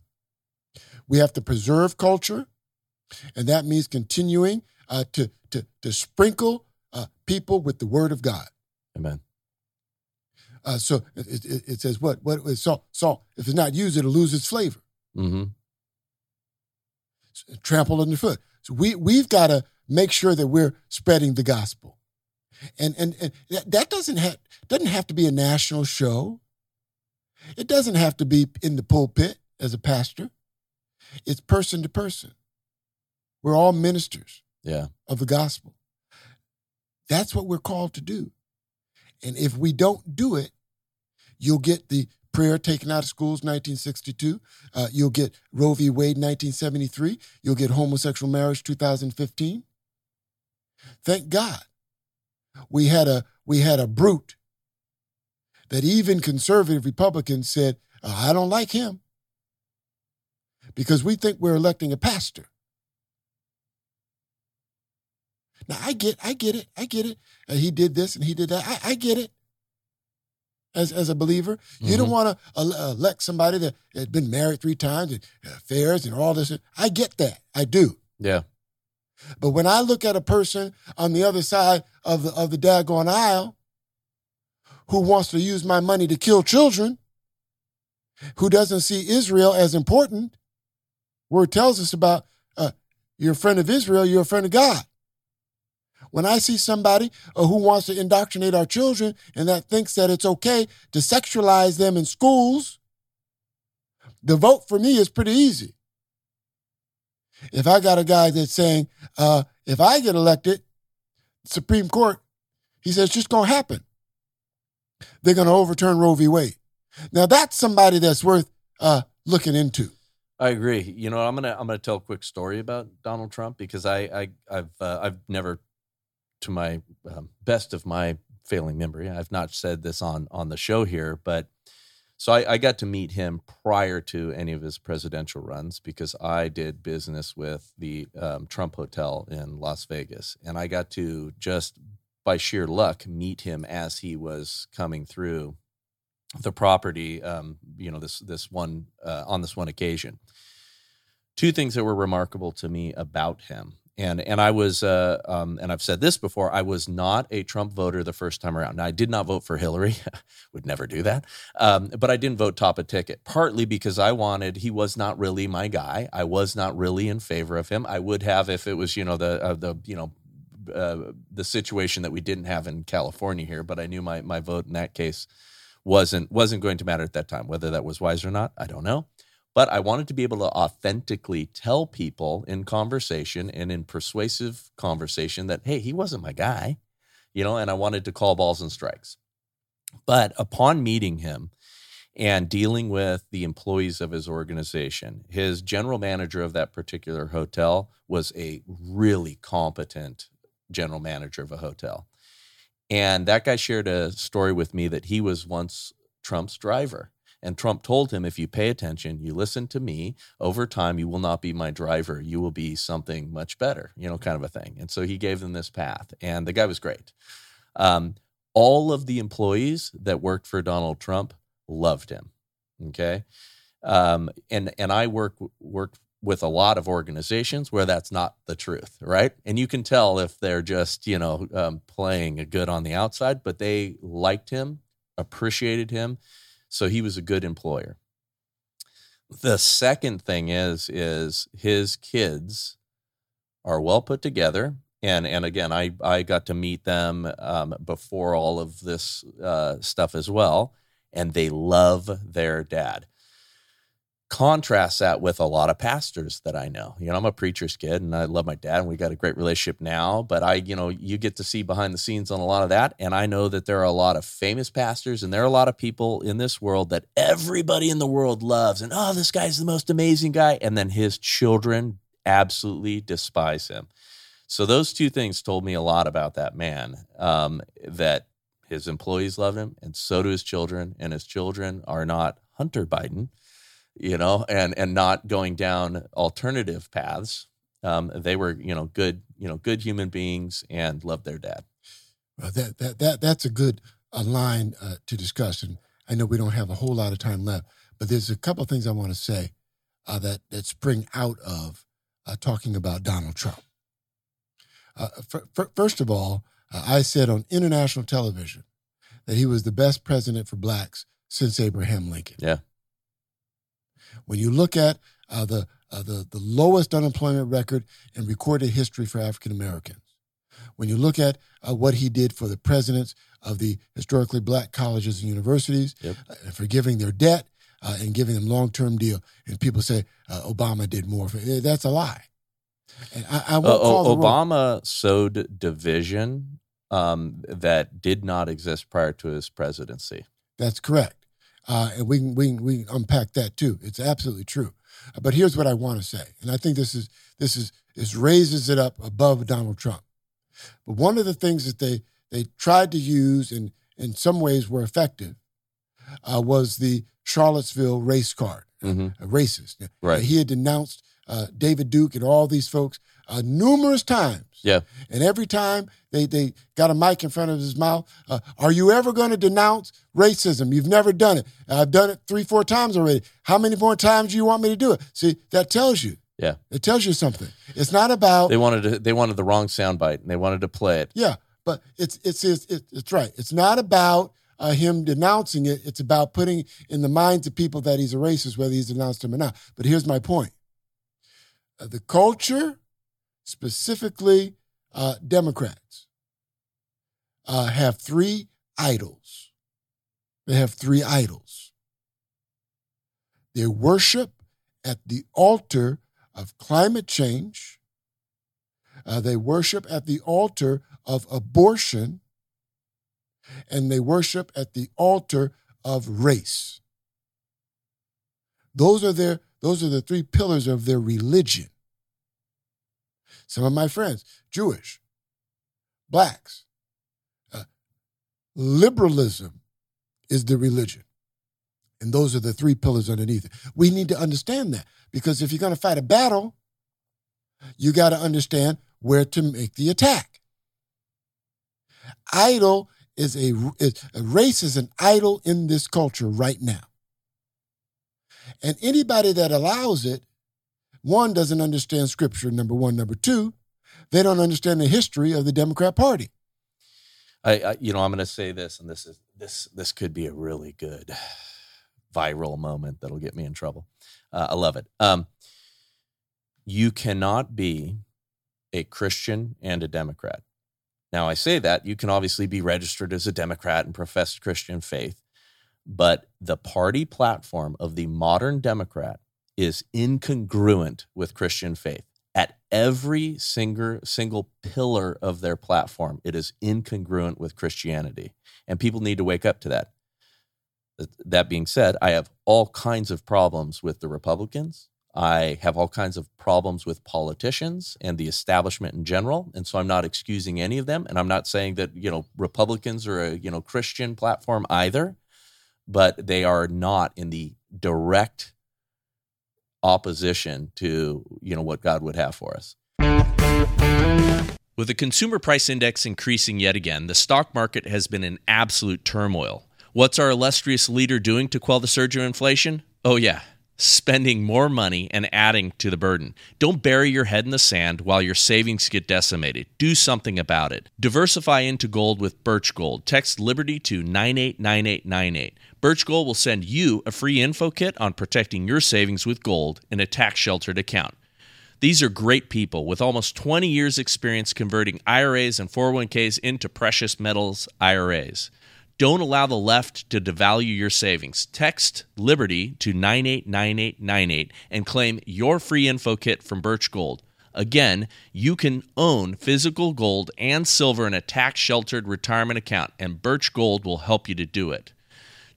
We have to preserve culture, and that means continuing uh, to, to, to sprinkle uh, people with the word of God. Amen. Uh, so it, it, it, says what? What is salt? Salt. If it's not used, it'll lose its flavor. Mm-hmm. Trample underfoot. So we we've got to make sure that we're spreading the gospel, and and, and that, doesn't have doesn't have to be a national show. It doesn't have to be in the pulpit as a pastor. It's person to person. We're all ministers yeah. of the gospel. That's what we're called to do. And if we don't do it, you'll get the prayer taken out of schools 1962. Uh, you'll get Roe v. Wade 1973. You'll get homosexual marriage 2015. Thank God we had a we had a brute that even conservative Republicans said, I don't like him because we think we're electing a pastor. Now I get, I get it, I get it. Uh, he did this and he did that. I, I get it. As as a believer, mm-hmm. you don't want to elect somebody that has been married three times and affairs and all this. I get that. I do. Yeah. But when I look at a person on the other side of the of the daggone aisle who wants to use my money to kill children, who doesn't see Israel as important, word tells us about uh, you're a friend of Israel, you're a friend of God. When I see somebody uh, who wants to indoctrinate our children and that thinks that it's okay to sexualize them in schools, the vote for me is pretty easy. If I got a guy that's saying, uh, if I get elected, Supreme Court, he says, it's just going to happen. They're going to overturn Roe v. Wade. Now, that's somebody that's worth uh, looking into. I agree. You know, I'm gonna I'm gonna tell a quick story about Donald Trump because I, I I've uh, I've never to my um, best of my failing memory. I've not said this on on the show here, but so I, I, got to meet him prior to any of his presidential runs because I did business with the um, Trump Hotel in Las Vegas, and I got to just by sheer luck meet him as he was coming through the property. Um, you know, this this one uh, on this one occasion. Two things that were remarkable to me about him and and I was uh, um, and I've said this before. I was not a Trump voter the first time around. Now I did not vote for Hillary. Would never do that. Um, but I didn't vote top a ticket, partly because I wanted. He was not really my guy. I was not really in favor of him. I would have if it was you know the uh, the you know. Uh, the situation that we didn't have in California here, but I knew my my vote in that case wasn't wasn't going to matter at that time. Whether that was wise or not, I don't know. But I wanted to be able to authentically tell people in conversation and in persuasive conversation that, hey, he wasn't my guy, you know, and I wanted to call balls and strikes. But upon meeting him and dealing with the employees of his organization, his general manager of that particular hotel was a really competent general manager of a hotel. And that guy shared a story with me that he was once Trump's driver. And Trump told him, if you pay attention, you listen to me, over time, you will not be my driver. You will be something much better, you know, kind of a thing. And so he gave them this path. And the guy was great. Um, all of the employees that worked for Donald Trump loved him. Okay. Um, and and I work work with a lot of organizations where that's not the truth, right? And you can tell if they're just you know um, playing a good on the outside, but they liked him appreciated him. So he was a good employer. The second thing is is his kids are well put together. And, and again, I, I got to meet them um, before all of this uh, stuff as well. And they love their dad contrast that with a lot of pastors that I know. You know, I'm a preacher's kid and I love my dad and we got a great relationship now, but I, you know, you get to see behind the scenes on a lot of that. And I know that there are a lot of famous pastors and there are a lot of people in this world that everybody in the world loves. And oh, this guy's the most amazing guy. And then his children absolutely despise him. So those two things told me a lot about that man. Um, that his employees love him, and so do his children, and his children are not Hunter Biden you know, and and not going down alternative paths. Um, they were, you know, good, you know, good human beings and loved their dad. Well, that that that that's a good uh, line uh, to discuss, and I know we don't have a whole lot of time left, but there's a couple of things I want to say uh, that that spring out of uh, talking about Donald Trump. Uh, first of all, uh, I said on international television that he was the best president for blacks since Abraham Lincoln. Yeah. When you look at uh, the, uh, the, the lowest unemployment record in recorded history for African Americans, when you look at uh, what he did for the presidents of the historically black colleges and universities, yep. Uh, for giving their debt uh, and giving them long term deal, and people say uh, Obama did more. For, that's a lie. And I, I Obama sowed division um, that did not exist prior to his presidency. That's correct. Uh, and we can, we, can, we can unpack that too. It's absolutely true. But here's what I want to say, and I think this is this is this raises it up above Donald Trump. But one of the things that they they tried to use and in some ways were effective uh, was the Charlottesville race card, mm-hmm. racist. Right. He had denounced uh, David Duke and all these folks uh, numerous times. Yeah. And every time they, they got a mic in front of his mouth, uh, are you ever going to denounce racism? You've never done it. I've done it three, four times already. How many more times do you want me to do it? See, that tells you. Yeah. It tells you something. It's not about they wanted to, they wanted the wrong soundbite and they wanted to play it. Yeah, but it's it's it's, it's right. It's not about uh, him denouncing it. It's about putting in the minds of people that he's a racist, whether he's denounced him or not. But here's my point: uh, the culture specifically uh, Democrats, uh, have three idols. They have three idols. They worship at the altar of climate change. Uh, they worship at the altar of abortion. And they worship at the altar of race. Those are their those are the three pillars of their religion. Some of my friends, Jewish, blacks. Uh, liberalism is the religion. And those are the three pillars underneath it. We need to understand that because if you're going to fight a battle, you got to understand where to make the attack. Idol is a, is, a race is an idol in this culture right now. And anybody that allows it one doesn't understand scripture, number one. Number two, they don't understand the history of the Democrat Party. I, I you know, I'm going to say this, and this is this this could be a really good viral moment that'll get me in trouble. Uh, I love it. Um, you cannot be a Christian and a Democrat. Now, I say that you can obviously be registered as a Democrat and profess Christian faith, but the party platform of the modern Democrat is incongruent with Christian faith. At every single single pillar of their platform, it is incongruent with Christianity. And people need to wake up to that. That being said, I have all kinds of problems with the Republicans. I have all kinds of problems with politicians and the establishment in general. And so I'm not excusing any of them. And I'm not saying that, you know, Republicans are a, you know, Christian platform either, but they are not in the direct opposition to you know what God would have for us. With the consumer price index increasing yet again, the stock market has been in absolute turmoil. What's our illustrious leader doing to quell the surge of inflation? Oh yeah, spending more money and adding to the burden. Don't bury your head in the sand while your savings get decimated. Do something about it. Diversify into gold with Birch Gold. Text Liberty to 989898. Birch Gold will send you a free info kit on protecting your savings with gold in a tax sheltered account. These are great people with almost 20 years' experience converting IRAs and 401ks into precious metals IRAs. Don't allow the left to devalue your savings. Text Liberty to 989898 and claim your free info kit from Birch Gold. Again, you can own physical gold and silver in a tax sheltered retirement account, and Birch Gold will help you to do it.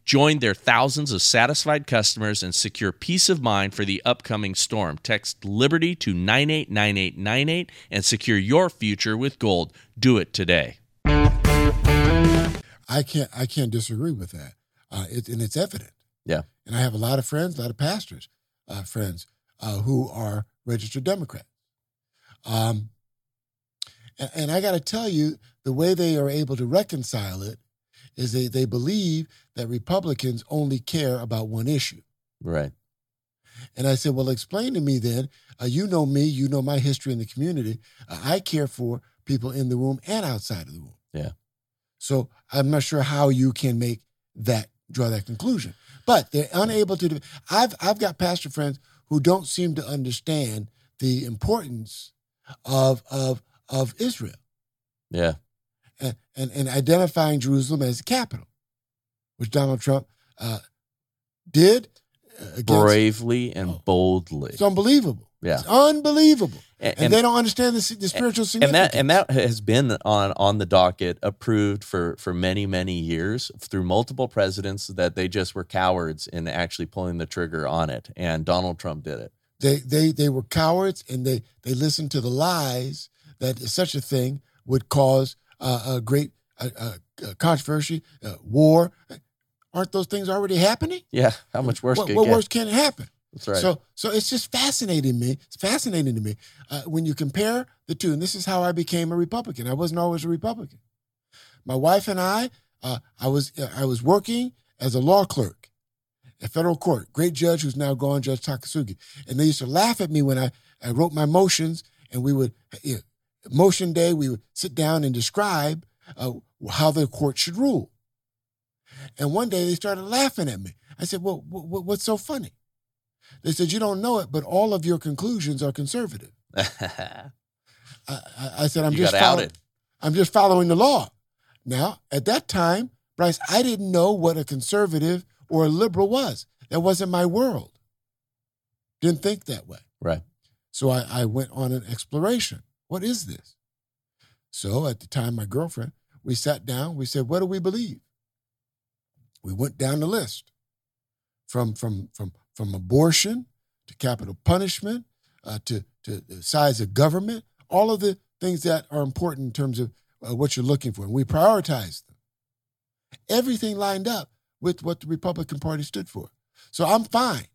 Join their thousands of satisfied customers and secure peace of mind for the upcoming storm. Text Liberty to 989898 and secure your future with gold. Do it today. I can't I can't disagree with that, uh, it, and it's evident. Yeah. And I have a lot of friends, a lot of pastors, uh, friends uh, who are registered Democrats. Um, and, and I got to tell you, the way they are able to reconcile it is they they believe that Republicans only care about one issue. Right. And I said, well, explain to me then. Uh, you know me, you know my history in the community. Uh, I care for people in the room and outside of the room. Yeah. So I'm not sure how you can make that draw that conclusion. But they're unable to. Do, I've I've got pastor friends who don't seem to understand the importance of of of Israel Yeah. And and, and identifying Jerusalem as the capital, which Donald Trump uh, did uh, against. Bravely and Oh. boldly. It's unbelievable. Yeah. It's unbelievable. And, And, they don't understand the, the spiritual and significance. that and that has been on on the docket approved for for many many years through multiple presidents that they just were cowards in actually pulling the trigger on it and Donald Trump did it. they they they were cowards and they they listened to the lies that such a thing would cause a great uh, uh, controversy, uh, war. Aren't those things already happening? Yeah, how much worse what what worse can it happen? That's right. So so it's just fascinating me. It's fascinating to me uh, when you compare the two. And this is how I became a Republican. I wasn't always a Republican. My wife and I, uh, I was I was working as a law clerk at federal court. Great judge who's now gone, Judge Takasugi. And they used to laugh at me when I, I wrote my motions, and we would you know, motion day. We would sit down and describe uh, how the court should rule. And one day they started laughing at me. I said, "Well, wh- wh- what's so funny?" They said, "You don't know it, but all of your conclusions are conservative." I, I, said, "I'm you just following. I'm just following the law." Now, at that time, Bryce, I didn't know what a conservative or a liberal was. That wasn't my world. Didn't think that way. Right. So I, I went on an exploration. What is this? So at the time, my girlfriend, we sat down. We said, "What do we believe?" We went down the list, from from from from abortion to capital punishment uh, to to the size of government, all of the things that are important in terms of uh, what you're looking for. And we prioritized them. Everything lined up with what the Republican Party stood for. So I'm fine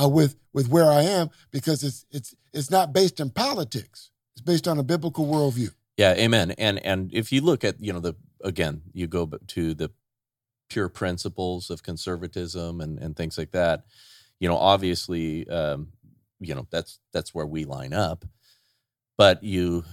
uh, with with where I am because it's it's it's not based in politics. It's based on a biblical worldview. Yeah, amen. And and if you look at you know the again, you go to the pure principles of conservatism and and things like that. You know, obviously, um, you know that's that's where we line up. But you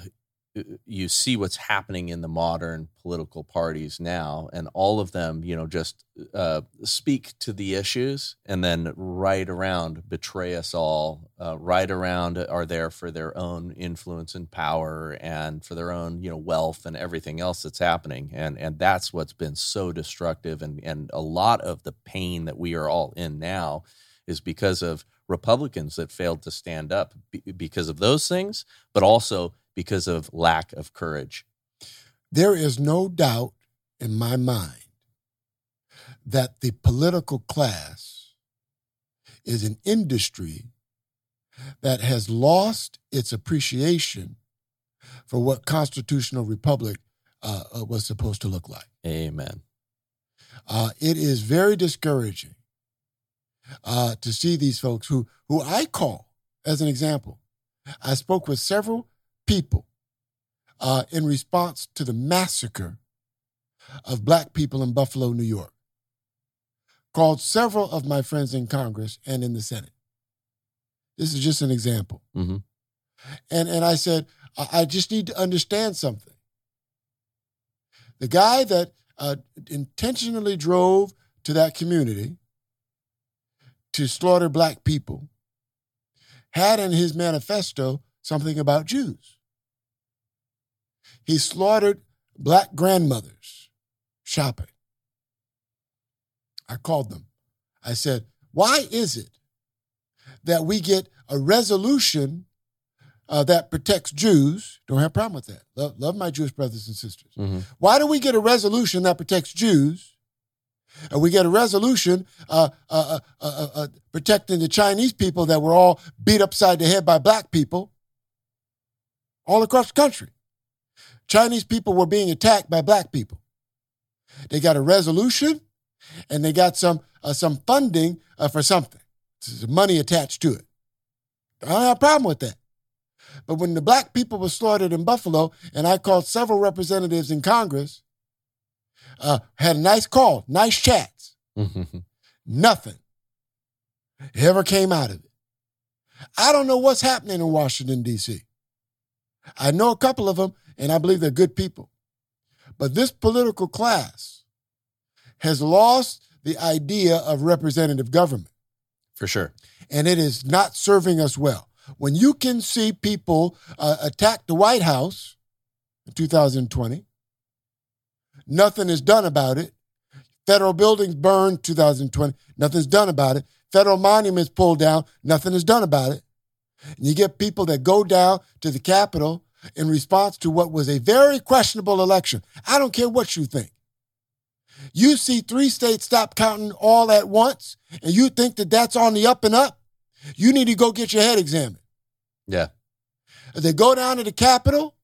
you see what's happening in the modern political parties now, and all of them, you know, just uh, speak to the issues and then right around betray us all. Uh, right around are there for their own influence and power and for their own, you know, wealth and everything else that's happening. And and that's what's been so destructive. And and a lot of the pain that we are all in now is because of Republicans that failed to stand up be- because of those things, but also because of lack of courage. There is no doubt in my mind that the political class is an industry that has lost its appreciation for what constitutional republic uh, uh, was supposed to look like. Amen. Uh, it is very discouraging uh, to see these folks who who I call as an example. I spoke with several people uh, in response to the massacre of black people in Buffalo, New York. called several of my friends in Congress and in the Senate. This is just an example. Mm-hmm. And, and I said, I I just need to understand something. The guy that uh, intentionally drove to that community to slaughter black people had in his manifesto something about Jews. He slaughtered black grandmothers shopping. I called them. I said, Why is it that we get a resolution uh, that protects Jews? Don't have a problem with that. Love, love my Jewish brothers and sisters. Mm-hmm. Why do we get a resolution that protects Jews? And we get a resolution uh, uh, uh, uh, uh, protecting the Chinese people that were all beat upside the head by black people all across the country. Chinese people were being attacked by black people. They got a resolution and they got some uh, some funding uh, for something. There's money attached to it. I don't have a problem with that. But when the black people were slaughtered in Buffalo, and I called several representatives in Congress, uh, had a nice call, nice chats, Mm-hmm. nothing ever came out of it. I don't know what's happening in Washington, D.C. I know a couple of them, and I believe they're good people. But this political class has lost the idea of representative government, For sure. and it is not serving us well. When you can see people uh, attack the White House in 2020, nothing is done about it. Federal buildings burned 2020, nothing's done about it. Federal monuments pulled down, nothing is done about it. And you get people that go down to the Capitol in response to what was a very questionable election. I don't care what you think. You see three states stop counting all at once, and you think that that's on the up and up. You need to go get your head examined. Yeah. They go down to the Capitol.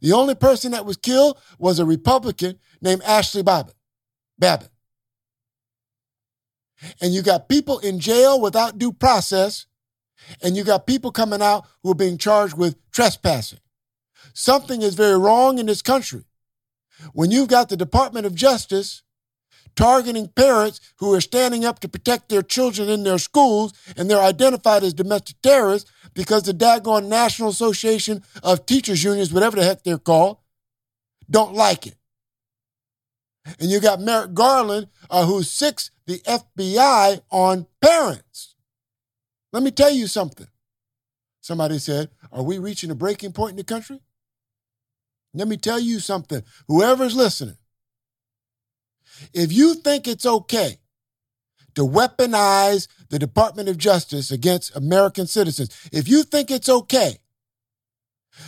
The only person that was killed was a Republican named Ashli Babbitt. Babbitt. And you got people in jail without due process, and you got people coming out who are being charged with trespassing. Something is very wrong in this country. When you've got the Department of Justice targeting parents who are standing up to protect their children in their schools and they're identified as domestic terrorists because the daggone National Association of Teachers Unions, whatever the heck they're called, don't like it. And you got Merrick Garland, uh, who the FBI on parents. Let me tell you something. Somebody said, Are we reaching a breaking point in the country? Let me tell you something. Whoever's listening, if you think it's okay to weaponize the Department of Justice against American citizens, if you think it's okay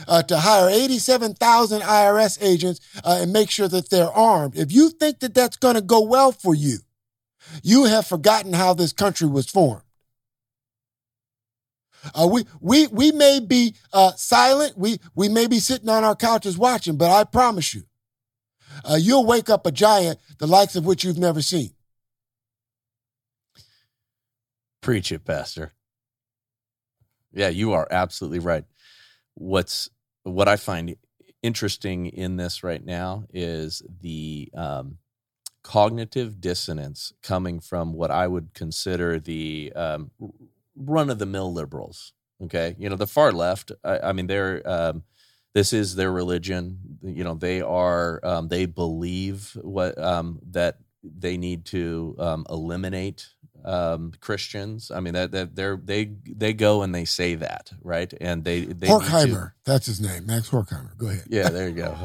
uh, to hire 87,000 IRS agents uh, and make sure that they're armed, if you think that that's going to go well for you, you have forgotten how this country was formed. Uh, we, we, we may be uh, silent, we, we may be sitting on our couches watching, but I promise you, uh, you'll wake up a giant the likes of which you've never seen. Preach it, Pastor. Yeah, you are absolutely right. What's what I find interesting in this right now is the um, cognitive dissonance coming from what I would consider the um, run of the mill liberals. Okay, you know the far left. I, I mean, they're um, this is their religion. You know, they are um, they believe what um, that they need to um, eliminate um, Christians. I mean that, that they're they they go and they say that right, and they they Horkheimer, that's his name, Max Horkheimer. Go ahead. yeah, there you go.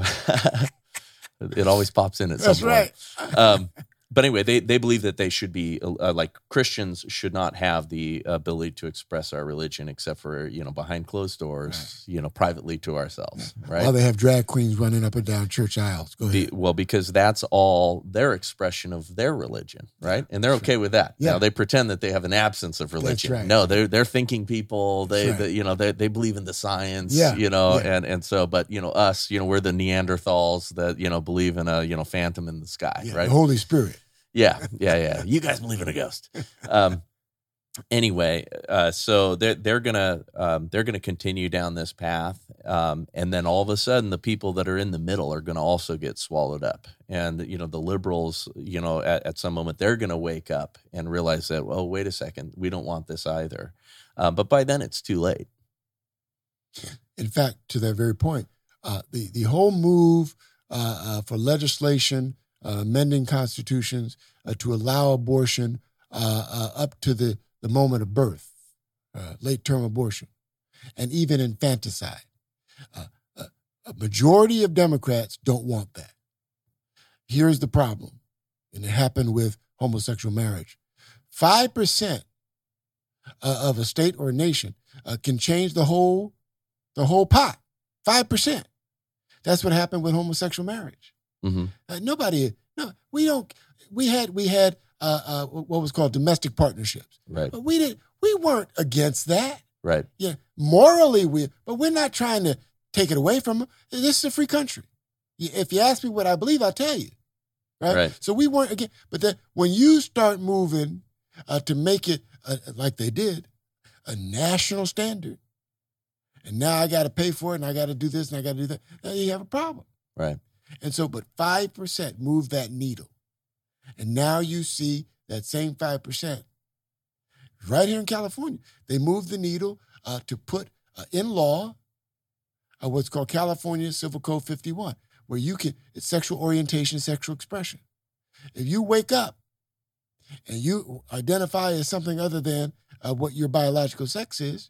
it always pops in at That's some right. point. Um, but anyway, they they believe that they should be uh, like Christians should not have the ability to express our religion except for you know behind closed doors, you know, privately to ourselves, right? While they have drag queens running up and down church aisles. Go ahead. well, because that's all their expression of their religion, right? And they're okay with that. Yeah. Now they pretend that they have an absence of religion. right. No, they're they're thinking people. They, right. they you know they they believe in the science. Yeah, You know, yeah. and and so, but you know us, you know, we're the Neanderthals that you know believe in a you know phantom in the sky, Yeah, right? The Holy Spirit. Yeah, yeah, yeah. You guys believe in a ghost. Um, anyway, uh, so they're they're gonna um, they're gonna continue down this path, um, and then all of a sudden, the people that are in the middle are gonna also get swallowed up, and you know the liberals, you know, at, at some moment they're gonna wake up and realize that, well, wait a second, we don't want this either, uh, but by then it's too late. In fact, to that very point, uh, the the whole move uh, uh, for legislation uh, amending constitutions to allow abortion up to the the moment of birth, uh, late term abortion, and even infanticide. Uh, uh, a majority of Democrats don't want that. Here's the problem, and it happened with homosexual marriage 5% uh, of a state or a nation uh, can change the whole, the whole pot. 5%. That's what happened with homosexual marriage. Mm-hmm. Uh, nobody, no, we don't, we had, we had uh, uh, what was called domestic partnerships. Right. But we didn't. We weren't against that. Right. Yeah. Morally, we. But we're not trying to take it away from them. This is a free country. If you ask me what I believe, I'll tell you. Right. right. So we weren't again. But then when you start moving uh, to make it uh, like they did, a national standard, and now I got to pay for it, and I got to do this, and I got to do that. Now you have a problem. Right. And so, but five percent move that needle. And now you see that same 5% right here in California. They moved the needle uh, to put uh, in law uh, what's called California Civil Code 51, where you can, it's sexual orientation, sexual expression. If you wake up and you identify as something other than uh, what your biological sex is,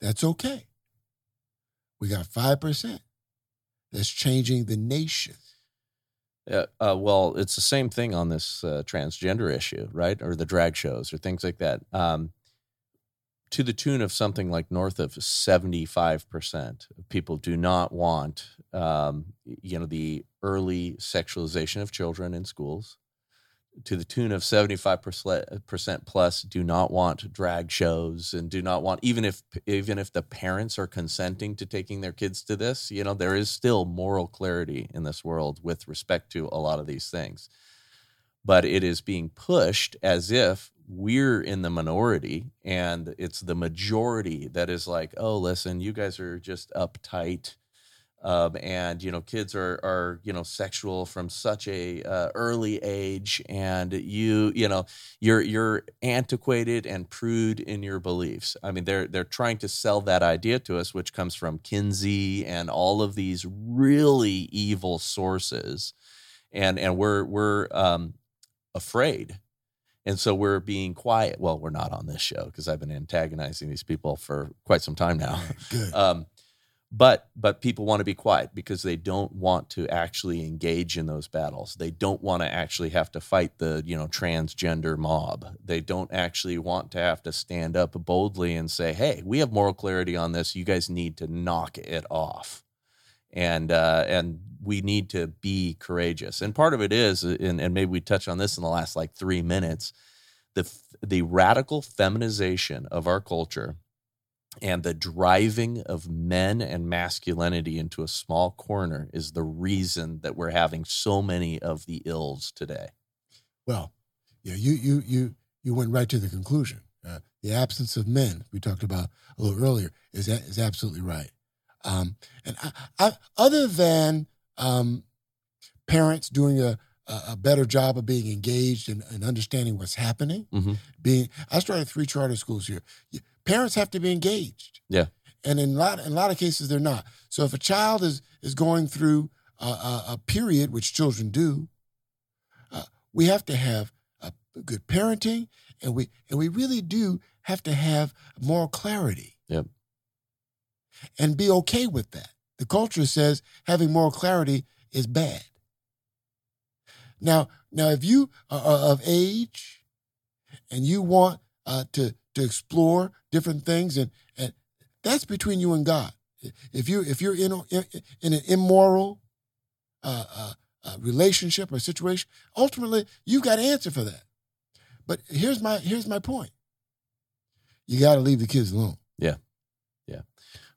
that's okay. We got 5% that's changing the nation. Uh, uh, well, it's the same thing on this uh, transgender issue, right? Or the drag shows or things like that. Um, to the tune of something like north of 75% of people do not want, um, you know, the early sexualization of children in schools to the tune of 75% uh, plus do not want drag shows and do not want even if even if the parents are consenting to taking their kids to this you know there is still moral clarity in this world with respect to a lot of these things. But it is being pushed as if we're in the minority and it's the majority that is like oh listen you guys are just uptight um, and you know kids are are you know sexual from such a uh, early age and you you know you're you're antiquated and prude in your beliefs. I mean they're they're trying to sell that idea to us which comes from kinsey and all of these really evil sources and and we're we're um, afraid. And so we're being quiet. Well we're not on this show because i've been antagonizing these people for quite some time now. Good. Um, but but people want to be quiet because they don't want to actually engage in those battles. They don't want to actually have to fight the you know transgender mob. They don't actually want to have to stand up boldly and say hey we have moral clarity on this. You guys need to knock it off. And uh, and we need to be courageous. And part of it is and, and maybe we touch on this in the last like three minutes the the radical feminization of our culture and the driving of men and masculinity into a small corner is the reason that we're having so many of the ills today. Well, yeah, you you you you went right to the conclusion. Uh, the absence of men we talked about a little earlier is is absolutely right. Um, and I, I, other than um, parents doing a, a better job of being engaged and, and understanding what's happening, mm-hmm. being I started three charter schools here parents have to be engaged. Yeah. And in a lot, in a lot of cases, they're not. So if a child is is going through a, a, a period, which children do, uh, we have to have a good parenting, and we and we really do have to have moral clarity. Yep. And be okay with that. The culture says having moral clarity is bad. Now, now, if you are of age and you want uh, to to explore different things, and and that's between you and God. If you if you're in in, in an immoral uh, uh, uh, relationship or situation, ultimately you've got to answer for that. But here's my here's my point. You got to leave the kids alone. Yeah, yeah.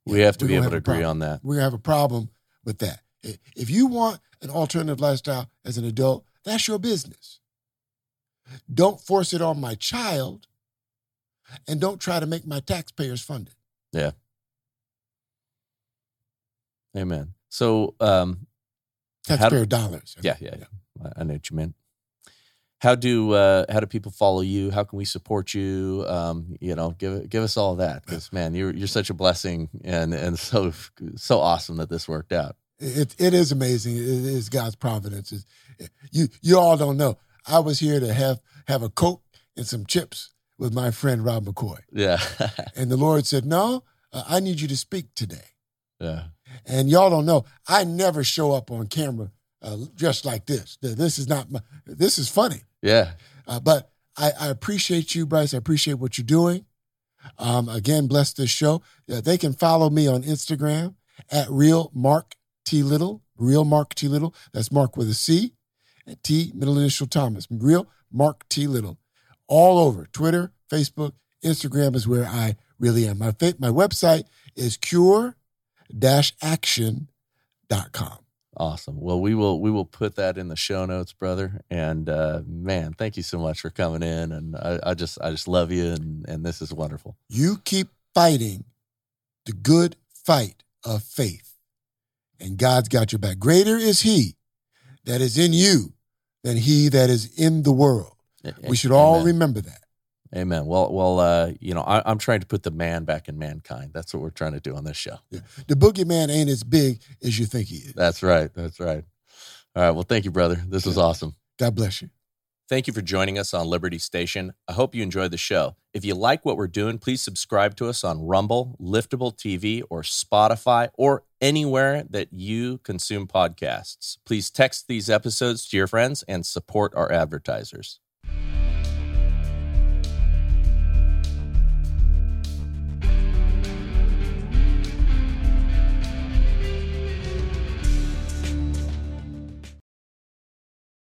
We have to be able to agree on that. We're gonna have a problem with that. If you want an alternative lifestyle as an adult, that's your business. Don't force it on my child. And don't try to make my taxpayers fund it. Yeah. Amen. So, um, taxpayer do, dollars. Yeah, yeah, yeah. I know what you meant. How do uh, how do people follow you? How can we support you? Um, you know, give give us all that because man, you're you're such a blessing and and so so awesome that this worked out. It it is amazing. It is God's providence. It's, you you all don't know. I was here to have have a coke and some chips with my friend Rob McCoy. Yeah, and the Lord said, "No, uh, I need you to speak today." Yeah. And y'all don't know, I never show up on camera uh, just like this. This is not my, this is funny. Yeah. Uh, but I, I, appreciate you, Bryce. I appreciate what you're doing. Um, again, bless this show. Uh, they can follow me on Instagram at real Marc T Little. Real Marc T Little. That's Marc with a C. And T middle initial Thomas. Real Marc T Little. All over Twitter, Facebook, Instagram is where I really am. My my website is cure action.com. Awesome. Well, we will we will put that in the show notes, brother. And uh, man, thank you so much for coming in. And I, I just I just love you, and and this is wonderful. You keep fighting the good fight of faith, and God's got your back. Greater is He that is in you than He that is in the world. We should all Amen. remember that. Amen. Well, well, uh, you know, I, am trying to put the man back in mankind. That's what we're trying to do on this show. Yeah. The boogeyman ain't as big as you think he is. That's right. That's right. All right. Well, thank you, brother. This was awesome. God bless you. Thank you for joining us on Liberty Station. I hope you enjoyed the show. If you like what we're doing, please subscribe to us on Rumble, Liftable TV, or Spotify, or anywhere that you consume podcasts. Please text these episodes to your friends and support our advertisers.